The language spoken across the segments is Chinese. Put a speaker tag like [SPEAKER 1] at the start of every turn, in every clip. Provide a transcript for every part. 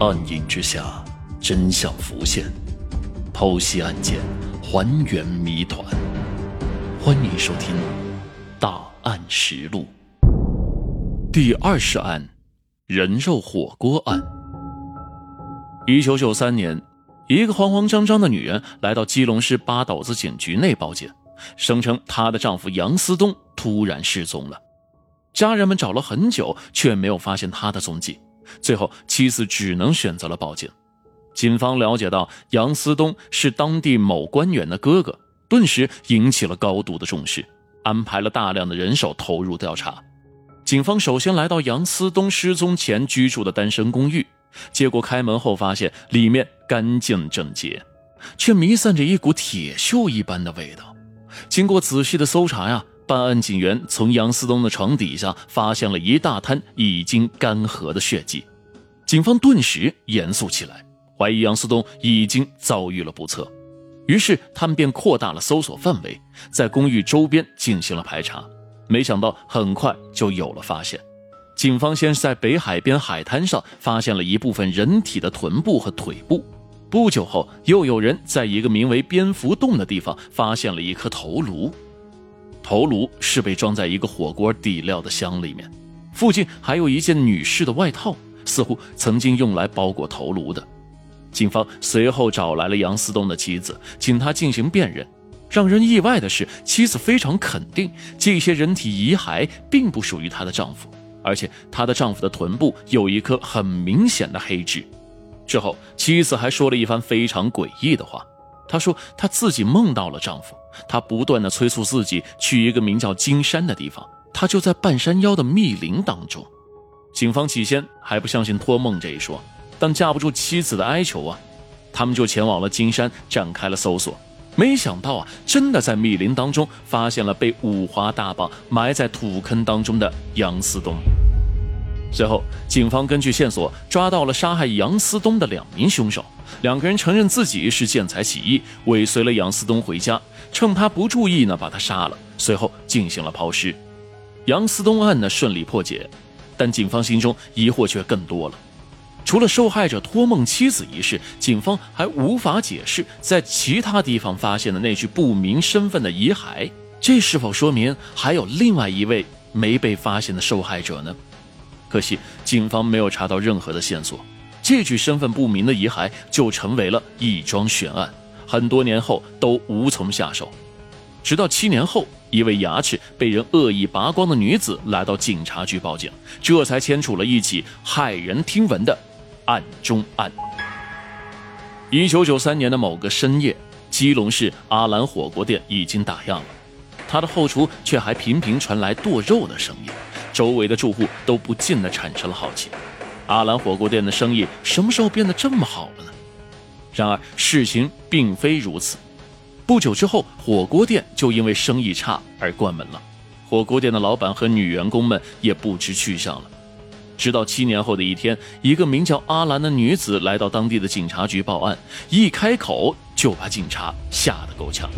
[SPEAKER 1] 暗影之下，真相浮现，剖析案件，还原谜团。欢迎收听《大案实录》第二十案：人肉火锅案。一九九三年，一个慌慌张张的女人来到基隆市八斗子警局内报警，声称她的丈夫杨思东突然失踪了。家人们找了很久，却没有发现他的踪迹。最后，妻子只能选择了报警。警方了解到杨思东是当地某官员的哥哥，顿时引起了高度的重视，安排了大量的人手投入调查。警方首先来到杨思东失踪前居住的单身公寓，结果开门后发现里面干净整洁，却弥散着一股铁锈一般的味道。经过仔细的搜查呀。办案警员从杨思东的床底下发现了一大滩已经干涸的血迹，警方顿时严肃起来，怀疑杨思东已经遭遇了不测。于是他们便扩大了搜索范围，在公寓周边进行了排查。没想到很快就有了发现，警方先是在北海边海滩上发现了一部分人体的臀部和腿部，不久后又有人在一个名为蝙蝠洞的地方发现了一颗头颅。头颅是被装在一个火锅底料的箱里面，附近还有一件女士的外套，似乎曾经用来包裹头颅的。警方随后找来了杨思东的妻子，请他进行辨认。让人意外的是，妻子非常肯定这些人体遗骸并不属于她的丈夫，而且她的丈夫的臀部有一颗很明显的黑痣。之后，妻子还说了一番非常诡异的话。她说：“她自己梦到了丈夫，她不断的催促自己去一个名叫金山的地方，她就在半山腰的密林当中。”警方起先还不相信托梦这一说，但架不住妻子的哀求啊，他们就前往了金山展开了搜索。没想到啊，真的在密林当中发现了被五花大绑埋在土坑当中的杨思东。随后，警方根据线索抓到了杀害杨思东的两名凶手。两个人承认自己是见财起意，尾随了杨思东回家，趁他不注意呢，把他杀了。随后进行了抛尸。杨思东案呢顺利破解，但警方心中疑惑却更多了。除了受害者托梦妻子一事，警方还无法解释在其他地方发现的那具不明身份的遗骸，这是否说明还有另外一位没被发现的受害者呢？可惜，警方没有查到任何的线索，这具身份不明的遗骸就成为了一桩悬案，很多年后都无从下手。直到七年后，一位牙齿被人恶意拔光的女子来到警察局报警，这才牵出了一起骇人听闻的案中案。一九九三年的某个深夜，基隆市阿兰火锅店已经打烊了，他的后厨却还频频传来剁肉的声音。周围的住户都不禁的产生了好奇，阿兰火锅店的生意什么时候变得这么好了呢？然而事情并非如此，不久之后，火锅店就因为生意差而关门了，火锅店的老板和女员工们也不知去向了。直到七年后的一天，一个名叫阿兰的女子来到当地的警察局报案，一开口就把警察吓得够呛。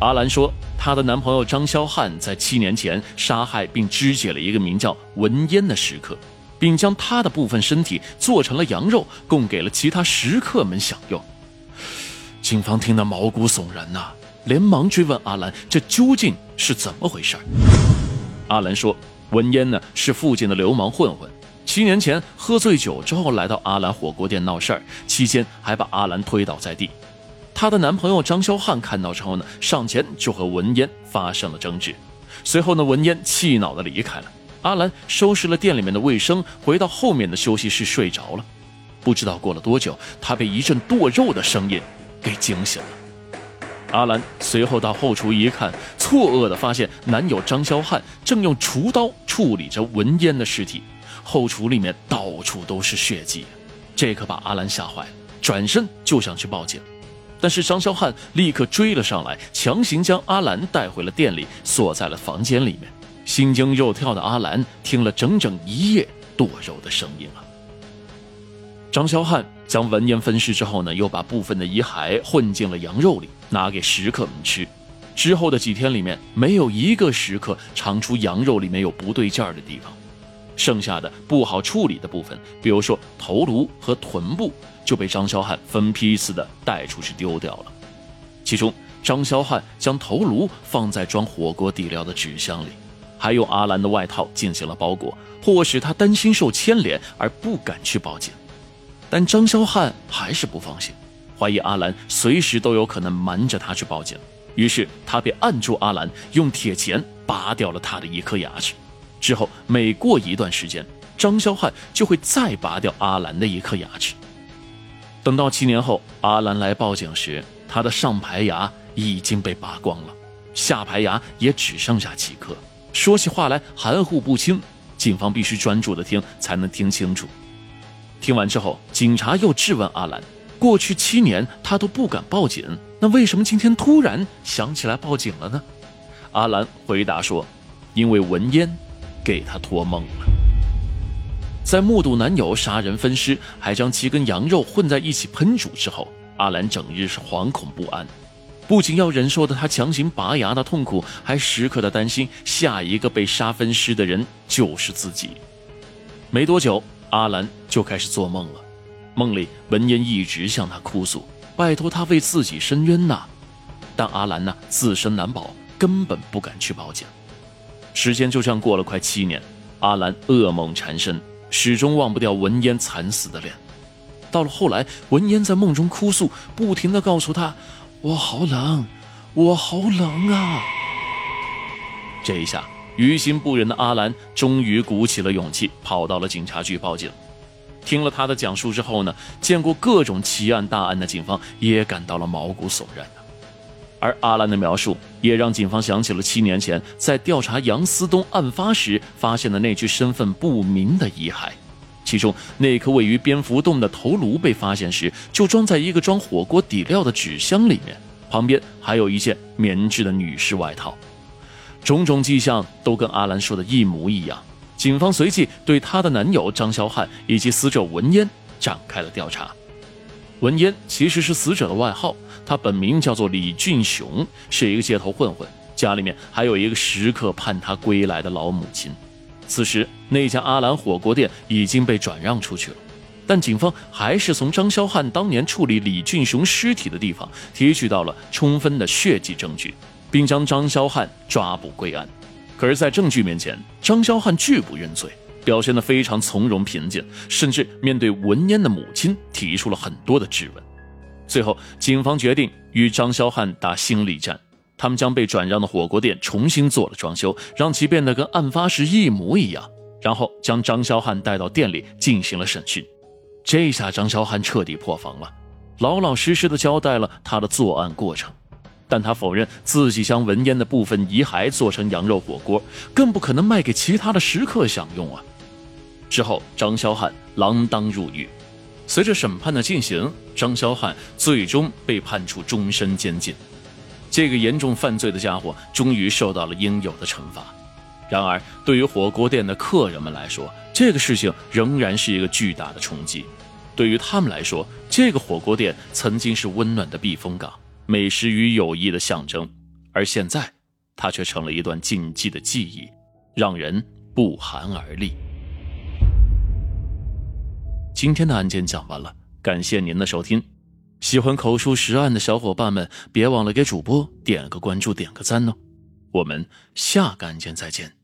[SPEAKER 1] 阿兰说，她的男朋友张肖汉在七年前杀害并肢解了一个名叫文烟的食客，并将他的部分身体做成了羊肉，供给了其他食客们享用。警方听得毛骨悚然呐，连忙追问阿兰：“这究竟是怎么回事？”阿兰说：“文烟呢是附近的流氓混混，七年前喝醉酒之后来到阿兰火锅店闹事儿，期间还把阿兰推倒在地。”她的男朋友张肖汉看到之后呢，上前就和文烟发生了争执。随后呢，文烟气恼的离开了。阿兰收拾了店里面的卫生，回到后面的休息室睡着了。不知道过了多久，她被一阵剁肉的声音给惊醒了。阿兰随后到后厨一看，错愕的发现男友张肖汉正用厨刀处理着文烟的尸体，后厨里面到处都是血迹，这可把阿兰吓坏了，转身就想去报警。但是张肖汉立刻追了上来，强行将阿兰带回了店里，锁在了房间里面。心惊肉跳的阿兰听了整整一夜剁肉的声音啊！张肖汉将文烟分尸之后呢，又把部分的遗骸混进了羊肉里，拿给食客们吃。之后的几天里面，没有一个食客尝出羊肉里面有不对劲儿的地方。剩下的不好处理的部分，比如说头颅和臀部，就被张霄汉分批次的带出去丢掉了。其中，张霄汉将头颅放在装火锅底料的纸箱里，还用阿兰的外套进行了包裹，迫使他担心受牵连而不敢去报警。但张霄汉还是不放心，怀疑阿兰随时都有可能瞒着他去报警，于是他便按住阿兰，用铁钳拔掉了他的一颗牙齿。之后每过一段时间，张霄汉就会再拔掉阿兰的一颗牙齿。等到七年后，阿兰来报警时，他的上排牙已经被拔光了，下排牙也只剩下几颗，说起话来含糊不清，警方必须专注的听才能听清楚。听完之后，警察又质问阿兰：“过去七年他都不敢报警，那为什么今天突然想起来报警了呢？”阿兰回答说：“因为闻烟给他托梦了。”在目睹男友杀人分尸，还将其跟羊肉混在一起烹煮之后，阿兰整日是惶恐不安，不仅要忍受的他强行拔牙的痛苦，还时刻的担心下一个被杀分尸的人就是自己。没多久。阿兰就开始做梦了，梦里文嫣一直向他哭诉，拜托他为自己伸冤呐。但阿兰呢，自身难保，根本不敢去报警。时间就这样过了快七年，阿兰噩梦缠身，始终忘不掉文嫣惨死的脸。到了后来，文嫣在梦中哭诉，不停地告诉他：“我好冷，我好冷啊。”这一下。于心不忍的阿兰终于鼓起了勇气，跑到了警察局报警。听了他的讲述之后呢，见过各种奇案大案的警方也感到了毛骨悚然而阿兰的描述也让警方想起了七年前在调查杨思东案发时发现的那具身份不明的遗骸，其中那颗位于蝙蝠洞的头颅被发现时就装在一个装火锅底料的纸箱里面，旁边还有一件棉质的女士外套。种种迹象都跟阿兰说的一模一样，警方随即对她的男友张霄汉以及死者文嫣展开了调查。文嫣其实是死者的外号，他本名叫做李俊雄，是一个街头混混，家里面还有一个时刻盼他归来的老母亲。此时那家阿兰火锅店已经被转让出去了，但警方还是从张霄汉当年处理李俊雄尸体的地方提取到了充分的血迹证据。并将张霄汉抓捕归案，可是，在证据面前，张霄汉拒不认罪，表现得非常从容平静，甚至面对文嫣的母亲提出了很多的质问。最后，警方决定与张霄汉打心理战，他们将被转让的火锅店重新做了装修，让其变得跟案发时一模一样，然后将张霄汉带到店里进行了审讯。这下，张霄汉彻底破防了，老老实实的交代了他的作案过程。但他否认自己将文嫣的部分遗骸做成羊肉火锅，更不可能卖给其他的食客享用啊！之后，张霄汉锒铛入狱。随着审判的进行，张霄汉最终被判处终身监禁。这个严重犯罪的家伙终于受到了应有的惩罚。然而，对于火锅店的客人们来说，这个事情仍然是一个巨大的冲击。对于他们来说，这个火锅店曾经是温暖的避风港。美食与友谊的象征，而现在，它却成了一段禁忌的记忆，让人不寒而栗。今天的案件讲完了，感谢您的收听。喜欢口述实案的小伙伴们，别忘了给主播点个关注，点个赞哦。我们下个案件再见。